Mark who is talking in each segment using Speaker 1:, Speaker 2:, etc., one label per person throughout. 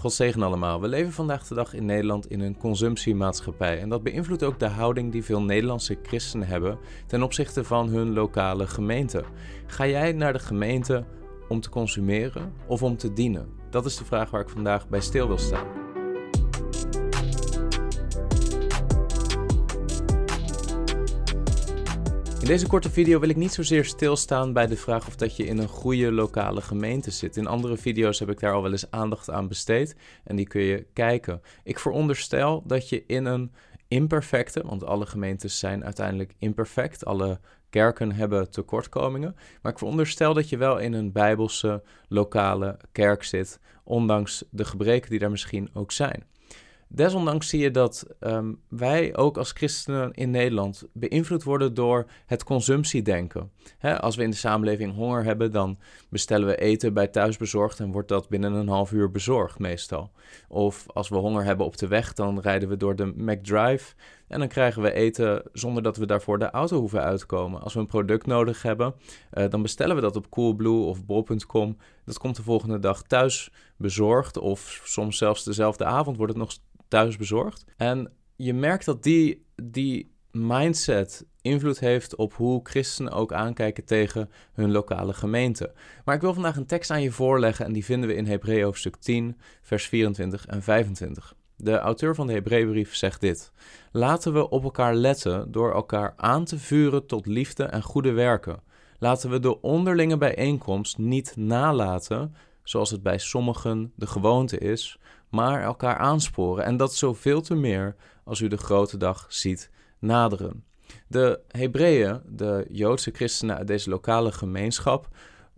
Speaker 1: God zegen allemaal. We leven vandaag de dag in Nederland in een consumptiemaatschappij. En dat beïnvloedt ook de houding die veel Nederlandse christenen hebben ten opzichte van hun lokale gemeente. Ga jij naar de gemeente om te consumeren of om te dienen? Dat is de vraag waar ik vandaag bij stil wil staan. In deze korte video wil ik niet zozeer stilstaan bij de vraag of dat je in een goede lokale gemeente zit. In andere video's heb ik daar al wel eens aandacht aan besteed en die kun je kijken. Ik veronderstel dat je in een imperfecte, want alle gemeentes zijn uiteindelijk imperfect, alle kerken hebben tekortkomingen, maar ik veronderstel dat je wel in een bijbelse lokale kerk zit, ondanks de gebreken die daar misschien ook zijn. Desondanks zie je dat ehm, wij ook als christenen in Nederland beïnvloed worden door het consumptiedenken. als we in de samenleving honger hebben, dan bestellen we eten bij thuisbezorgd en wordt dat binnen een half uur bezorgd meestal. Of als we honger hebben op de weg, dan rijden we door de McDrive en dan krijgen we eten zonder dat we daarvoor de auto hoeven uitkomen. Als we een product nodig hebben, uh, dan bestellen we dat op Coolblue of bol.com. Dat komt de volgende dag thuis bezorgd of soms zelfs dezelfde avond wordt het nog thuis bezorgd. En je merkt dat die, die mindset invloed heeft op hoe christenen ook aankijken tegen hun lokale gemeente. Maar ik wil vandaag een tekst aan je voorleggen en die vinden we in Hebreeën hoofdstuk 10, vers 24 en 25. De auteur van de Hebreeënbrief zegt dit: Laten we op elkaar letten door elkaar aan te vuren tot liefde en goede werken. Laten we de onderlinge bijeenkomst niet nalaten, zoals het bij sommigen de gewoonte is, maar elkaar aansporen. En dat zoveel te meer als u de grote dag ziet naderen. De Hebreeën, de Joodse christenen uit deze lokale gemeenschap,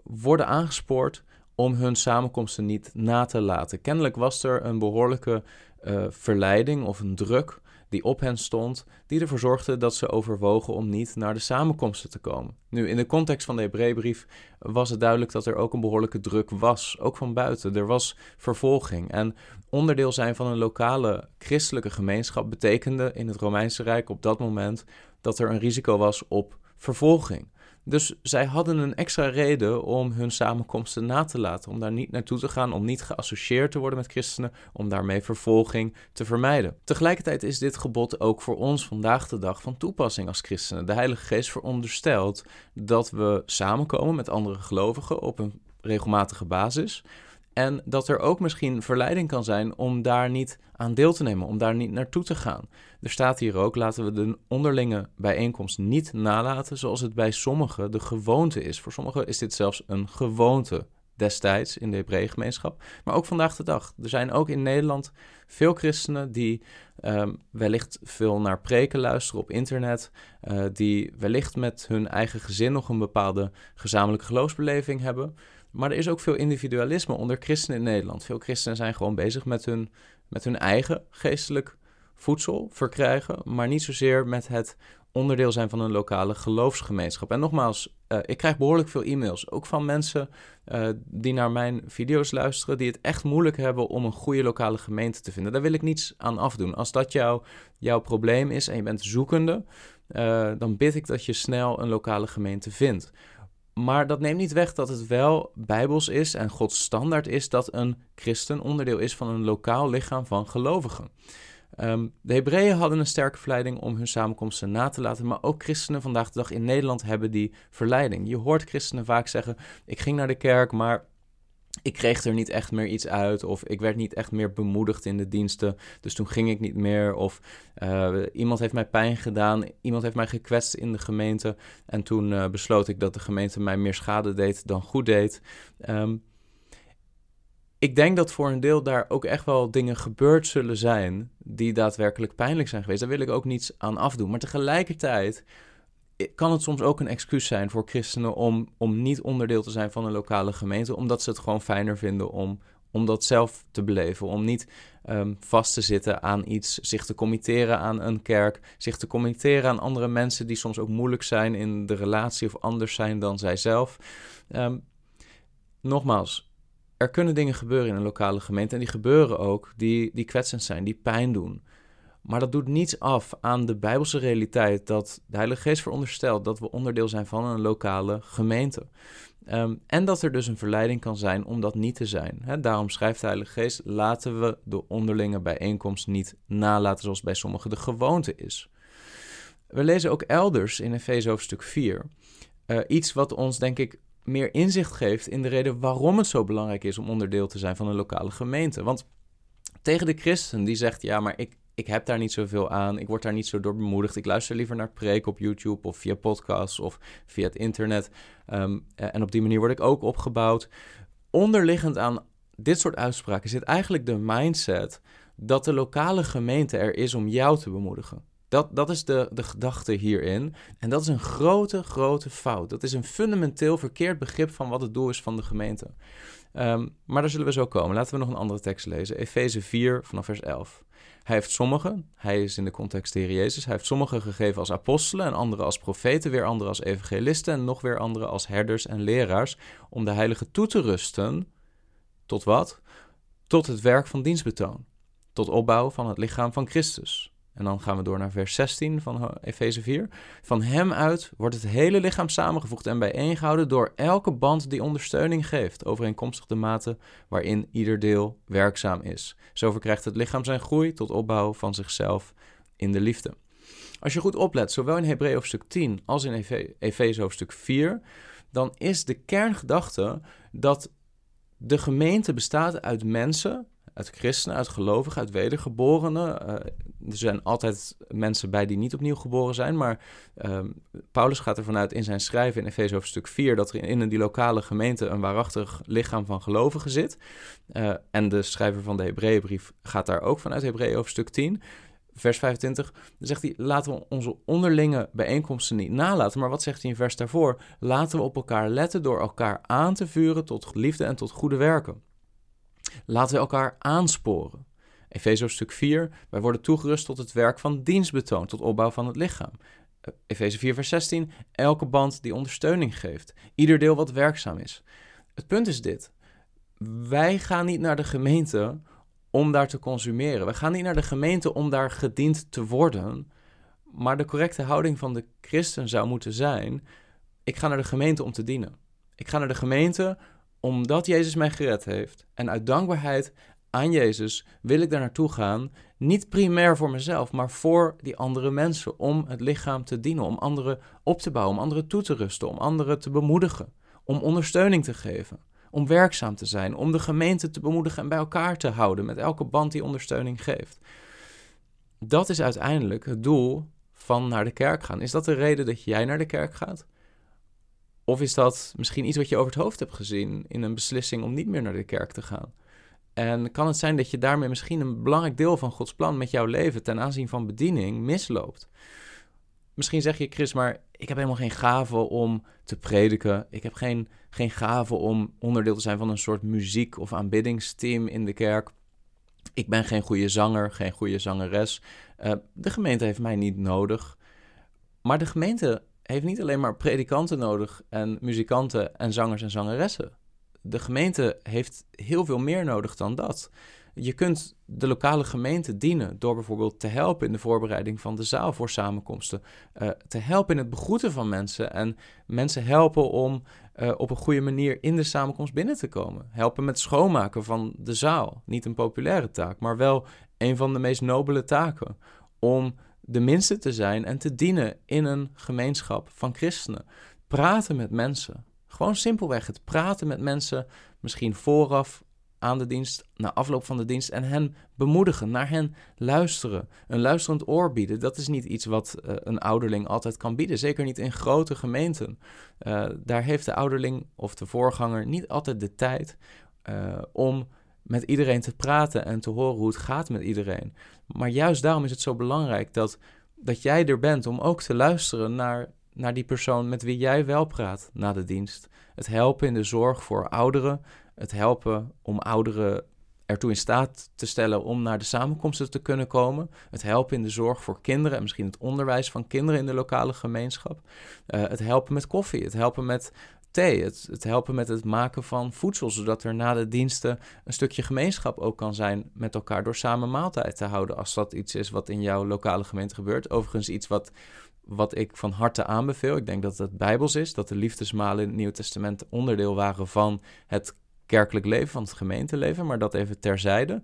Speaker 1: worden aangespoord om hun samenkomsten niet na te laten. Kennelijk was er een behoorlijke uh, verleiding of een druk die op hen stond, die ervoor zorgde dat ze overwogen om niet naar de samenkomsten te komen. Nu, in de context van de Hebreeënbrief was het duidelijk dat er ook een behoorlijke druk was, ook van buiten. Er was vervolging. En onderdeel zijn van een lokale christelijke gemeenschap betekende in het Romeinse Rijk op dat moment dat er een risico was op vervolging. Dus zij hadden een extra reden om hun samenkomsten na te laten, om daar niet naartoe te gaan, om niet geassocieerd te worden met christenen, om daarmee vervolging te vermijden. Tegelijkertijd is dit gebod ook voor ons vandaag de dag van toepassing als christenen. De Heilige Geest veronderstelt dat we samenkomen met andere gelovigen op een regelmatige basis. En dat er ook misschien verleiding kan zijn om daar niet aan deel te nemen, om daar niet naartoe te gaan. Er staat hier ook: laten we de onderlinge bijeenkomst niet nalaten, zoals het bij sommigen de gewoonte is. Voor sommigen is dit zelfs een gewoonte destijds in de Hebreeëngemeenschap, maar ook vandaag de dag. Er zijn ook in Nederland veel christenen die um, wellicht veel naar preken luisteren op internet, uh, die wellicht met hun eigen gezin nog een bepaalde gezamenlijke geloofsbeleving hebben. Maar er is ook veel individualisme onder christenen in Nederland. Veel christenen zijn gewoon bezig met hun, met hun eigen geestelijk voedsel verkrijgen, maar niet zozeer met het onderdeel zijn van een lokale geloofsgemeenschap. En nogmaals, uh, ik krijg behoorlijk veel e-mails, ook van mensen uh, die naar mijn video's luisteren, die het echt moeilijk hebben om een goede lokale gemeente te vinden. Daar wil ik niets aan afdoen. Als dat jou, jouw probleem is en je bent zoekende, uh, dan bid ik dat je snel een lokale gemeente vindt. Maar dat neemt niet weg dat het wel bijbels is en Gods standaard is dat een christen onderdeel is van een lokaal lichaam van gelovigen. Um, de Hebreeën hadden een sterke verleiding om hun samenkomsten na te laten, maar ook christenen vandaag de dag in Nederland hebben die verleiding. Je hoort christenen vaak zeggen: Ik ging naar de kerk, maar ik kreeg er niet echt meer iets uit. Of ik werd niet echt meer bemoedigd in de diensten. Dus toen ging ik niet meer. Of uh, iemand heeft mij pijn gedaan. Iemand heeft mij gekwetst in de gemeente. En toen uh, besloot ik dat de gemeente mij meer schade deed dan goed deed. Um, ik denk dat voor een deel daar ook echt wel dingen gebeurd zullen zijn. die daadwerkelijk pijnlijk zijn geweest. Daar wil ik ook niets aan afdoen. Maar tegelijkertijd kan het soms ook een excuus zijn voor christenen om, om niet onderdeel te zijn van een lokale gemeente, omdat ze het gewoon fijner vinden om, om dat zelf te beleven, om niet um, vast te zitten aan iets, zich te committeren aan een kerk, zich te committeren aan andere mensen die soms ook moeilijk zijn in de relatie of anders zijn dan zijzelf. Um, nogmaals, er kunnen dingen gebeuren in een lokale gemeente en die gebeuren ook die, die kwetsend zijn, die pijn doen. Maar dat doet niets af aan de Bijbelse realiteit dat de Heilige Geest veronderstelt dat we onderdeel zijn van een lokale gemeente. Ehm, en dat er dus een verleiding kan zijn om dat niet te zijn. daarom schrijft de Heilige Geest: laten we de onderlinge bijeenkomst niet nalaten zoals bij sommigen de gewoonte is. We lezen ook elders in Efeze hoofdstuk 4 uh, eh, iets wat ons, denk ik, meer inzicht geeft in de reden waarom het zo belangrijk is om onderdeel te zijn van een lokale gemeente. Want tegen de christen die zegt: ja, maar ik, ik heb daar niet zoveel aan. Ik word daar niet zo door bemoedigd. Ik luister liever naar preek op YouTube of via podcasts of via het internet. Ehm, en op die manier word ik ook opgebouwd. Onderliggend aan dit soort uitspraken zit eigenlijk de mindset dat de lokale gemeente er is om jou te bemoedigen. Dat, dat is de, de gedachte hierin. En dat is een grote, grote fout. Dat is een fundamenteel verkeerd begrip van wat het doel is van de gemeente. Ehm, maar daar zullen we zo komen. Laten we nog een andere tekst lezen. Efeze 4 vanaf vers 11. Hij heeft sommigen, hij is in de context de Heer Jezus, hij heeft sommigen gegeven als apostelen en anderen als profeten, weer anderen als evangelisten en nog weer anderen als herders en leraars, om de heilige toe te rusten. Tot wat? Tot het werk van dienstbetoon, tot opbouw van het lichaam van Christus en dan gaan we door naar vers 16 van Efeze 4. Van hem uit wordt het hele lichaam samengevoegd en bijeengehouden door elke band die ondersteuning geeft, overeenkomstig de mate waarin ieder deel werkzaam is. Zo verkrijgt het lichaam zijn groei tot opbouw van zichzelf in de liefde. Als je goed oplet, zowel in Hebreeën hoofdstuk 10 als in Efeze hoofdstuk 4, dan is de kerngedachte dat de gemeente bestaat uit mensen uit christenen, uit gelovigen, uit wedergeborenen. Uh, er zijn altijd mensen bij die niet opnieuw geboren zijn, maar uh, Paulus gaat ervan uit in zijn schrijven in Efeze hoofdstuk 4 dat er in die lokale gemeente een waarachtig lichaam van gelovigen zit. Uh, en de schrijver van de Hebreeënbrief gaat daar ook vanuit Hebreeën hoofdstuk 10 vers 25, dan zegt hij: laten we onze onderlinge bijeenkomsten niet nalaten. Maar wat zegt hij in vers daarvoor? Laten we op elkaar letten door elkaar aan te vuren tot liefde en tot goede werken. Laten we elkaar aansporen. Efezo stuk 4, wij worden toegerust tot het werk van dienstbetoon, tot opbouw van het lichaam. Efeze 4, vers 16, elke band die ondersteuning geeft, ieder deel wat werkzaam is. Het punt is dit, wij gaan niet naar de gemeente om daar te consumeren. We gaan niet naar de gemeente om daar gediend te worden, maar de correcte houding van de christen zou moeten zijn, ik ga naar de gemeente om te dienen. Ik ga naar de gemeente omdat Jezus mij gered heeft en uit dankbaarheid aan Jezus wil ik daar naartoe gaan. Niet primair voor mezelf, maar voor die andere mensen. Om het lichaam te dienen, om anderen op te bouwen, om anderen toe te rusten, om anderen te bemoedigen, om ondersteuning te geven, om werkzaam te zijn, om de gemeente te bemoedigen en bij elkaar te houden met elke band die ondersteuning geeft. Dat is uiteindelijk het doel van naar de kerk gaan. Is dat de reden dat jij naar de kerk gaat? Of is dat misschien iets wat je over het hoofd hebt gezien in een beslissing om niet meer naar de kerk te gaan? En kan het zijn dat je daarmee misschien een belangrijk deel van Gods plan met jouw leven ten aanzien van bediening misloopt? Misschien zeg je, Chris, maar ik heb helemaal geen gave om te prediken. Ik heb geen, geen gave om onderdeel te zijn van een soort muziek- of aanbiddingsteam in de kerk. Ik ben geen goede zanger, geen goede zangeres. Uh, de gemeente heeft mij niet nodig. Maar de gemeente heeft niet alleen maar predikanten nodig en muzikanten en zangers en zangeressen. De gemeente heeft heel veel meer nodig dan dat. Je kunt de lokale gemeente dienen door bijvoorbeeld te helpen in de voorbereiding van de zaal voor samenkomsten. Uh, te helpen in het begroeten van mensen en mensen helpen om uh, op een goede manier in de samenkomst binnen te komen. Helpen met schoonmaken van de zaal. Niet een populaire taak, maar wel een van de meest nobele taken. Om de minste te zijn en te dienen in een gemeenschap van christenen. Praten met mensen. Gewoon simpelweg het praten met mensen, misschien vooraf aan de dienst, na afloop van de dienst en hen bemoedigen, naar hen luisteren. Een luisterend oor bieden, dat is niet iets wat uh, een ouderling altijd kan bieden. Zeker niet in grote gemeenten. Uh, daar heeft de ouderling of de voorganger niet altijd de tijd uh, om met iedereen te praten en te horen hoe het gaat met iedereen. Maar juist daarom is het zo belangrijk dat, dat jij er bent om ook te luisteren naar, naar die persoon met wie jij wel praat na de dienst. Het helpen in de zorg voor ouderen, het helpen om ouderen ertoe in staat te stellen om naar de samenkomsten te kunnen komen. Het helpen in de zorg voor kinderen en misschien het onderwijs van kinderen in de lokale gemeenschap. Uh, het helpen met koffie, het helpen met thee, het, het, helpen met het maken van voedsel, zodat er na de diensten een stukje gemeenschap ook kan zijn met elkaar door samen maaltijd te houden, als dat iets is wat in jouw lokale gemeente gebeurt. Overigens iets wat, wat ik van harte aanbeveel. Ik denk dat het bijbels is, dat de liefdesmalen in het Nieuwe Testament onderdeel waren van het kerkelijk leven, van het gemeenteleven, maar dat even terzijde.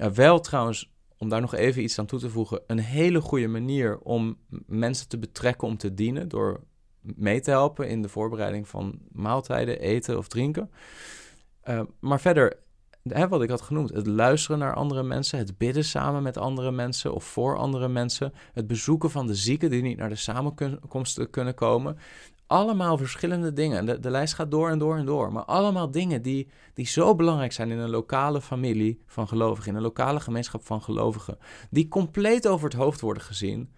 Speaker 1: Uh, wel trouwens om daar nog even iets aan toe te voegen, een hele goede manier om mensen te betrekken om te dienen door mee te helpen in de voorbereiding van maaltijden, eten of drinken. Uh, maar verder, wat ik had genoemd, het luisteren naar andere mensen, het bidden samen met andere mensen of voor andere mensen, het bezoeken van de zieken die niet naar de samenkomsten kunnen komen allemaal verschillende dingen. De, de lijst gaat door en door en door. Maar allemaal dingen die, die zo belangrijk zijn in een lokale familie van gelovigen, in een lokale gemeenschap van gelovigen, die compleet over het hoofd worden gezien.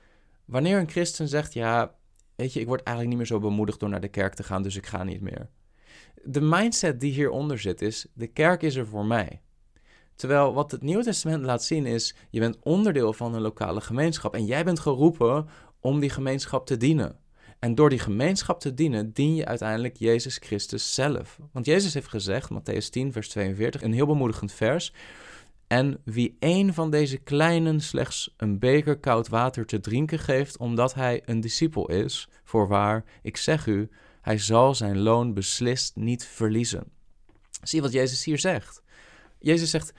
Speaker 1: Wanneer een christen zegt: Ja, weet je, ik word eigenlijk niet meer zo bemoedigd door naar de kerk te gaan, dus ik ga niet meer. De mindset die hieronder zit is: de kerk is er voor mij. Terwijl wat het Nieuwe Testament laat zien is: je bent onderdeel van een lokale gemeenschap en jij bent geroepen om die gemeenschap te dienen. En door die gemeenschap te dienen, dien je uiteindelijk Jezus Christus zelf. Want Jezus heeft gezegd, Matthäus 10, vers 42, een heel bemoedigend vers. En wie één van deze kleinen slechts een beker koud water te drinken geeft, omdat hij een discipel is, voorwaar, ik zeg u, hij zal zijn loon beslist niet verliezen. Zie wat Jezus hier zegt. Jezus zegt,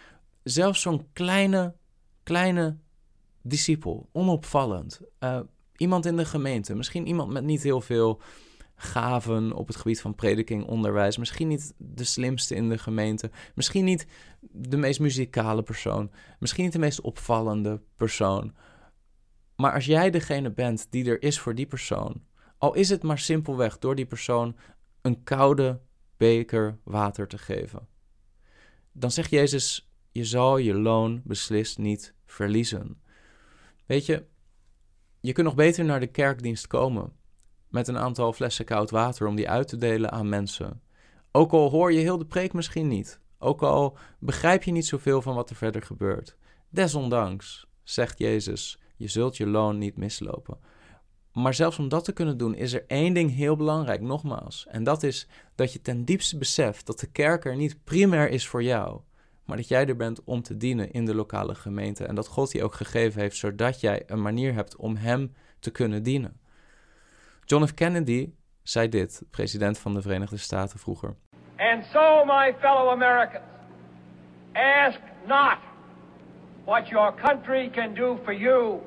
Speaker 1: zelfs zo'n kleine, kleine discipel, onopvallend, uh, Iemand in de gemeente, misschien iemand met niet heel veel gaven op het gebied van prediking, onderwijs. Misschien niet de slimste in de gemeente. Misschien niet de meest muzikale persoon. Misschien niet de meest opvallende persoon. Maar als jij degene bent die er is voor die persoon, al is het maar simpelweg door die persoon een koude beker water te geven, dan zegt Jezus: Je zal je loon beslist niet verliezen. Weet je, je kunt nog beter naar de kerkdienst komen met een aantal flessen koud water om die uit te delen aan mensen. Ook al hoor je heel de preek misschien niet, ook al begrijp je niet zoveel van wat er verder gebeurt. Desondanks, zegt Jezus, je zult je loon niet mislopen. Maar zelfs om dat te kunnen doen, is er één ding heel belangrijk, nogmaals. En dat is dat je ten diepste beseft dat de kerk er niet primair is voor jou, maar dat jij er bent om te dienen in de lokale gemeente. En dat God die ook gegeven heeft, zodat jij een manier hebt om Hem te kunnen dienen. John F. Kennedy zei dit, president van de Verenigde Staten vroeger.
Speaker 2: And so, my fellow Americans, ask not what your country can do for you,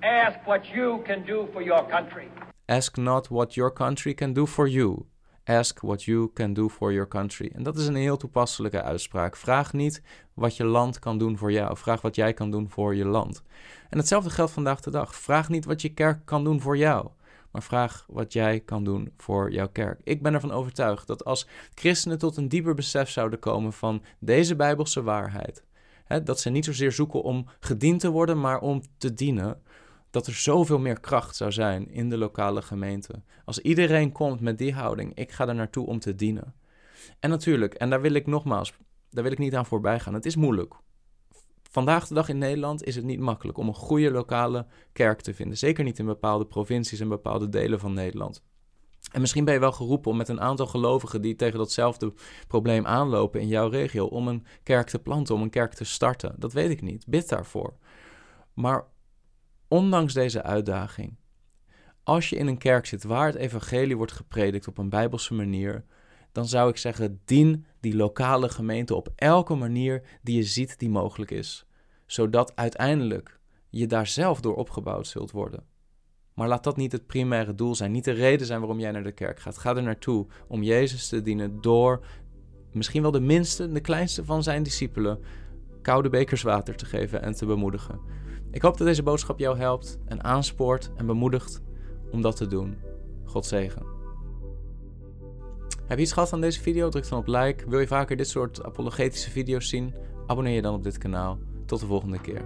Speaker 2: ask what you can do for your country.
Speaker 1: Ask not what your country can do for you, Ask what you can do for your country. En dat is een heel toepasselijke uitspraak. Vraag niet wat je land kan doen voor jou. Vraag wat jij kan doen voor je land. En hetzelfde geldt vandaag de dag. Vraag niet wat je kerk kan doen voor jou. Maar vraag wat jij kan doen voor jouw kerk. Ik ben ervan overtuigd dat als christenen tot een dieper besef zouden komen van deze bijbelse waarheid. Hè, dat ze niet zozeer zoeken om gediend te worden, maar om te dienen dat er zoveel meer kracht zou zijn in de lokale gemeente. Als iedereen komt met die houding, ik ga er naartoe om te dienen. En natuurlijk, en daar wil ik nogmaals, daar wil ik niet aan voorbij gaan. Het is moeilijk. Vandaag de dag in Nederland is het niet makkelijk om een goede lokale kerk te vinden. Zeker niet in bepaalde provincies en bepaalde delen van Nederland. En misschien ben je wel geroepen om met een aantal gelovigen die tegen datzelfde probleem aanlopen in jouw regio, om een kerk te planten, om een kerk te starten. Dat weet ik niet. Bid daarvoor. Maar ondanks deze uitdaging, als je in een kerk zit waar het evangelie wordt gepredikt op een bijbelse manier, dan zou ik zeggen: dien die lokale gemeente op elke manier die je ziet die mogelijk is, zodat uiteindelijk je daar zelf door opgebouwd zult worden. Maar laat dat niet het primaire doel zijn, niet de reden zijn waarom jij naar de kerk gaat. Ga er naartoe om Jezus te dienen door misschien wel de minste, de kleinste van zijn discipelen koude bekers water te geven en te bemoedigen. Ik hoop dat deze boodschap jou helpt en aanspoort en bemoedigt om dat te doen. God zegen. Heb je iets gehad aan deze video? Druk dan op like. Wil je vaker dit soort apologetische video's zien? Abonneer je dan op dit kanaal. Tot de volgende keer.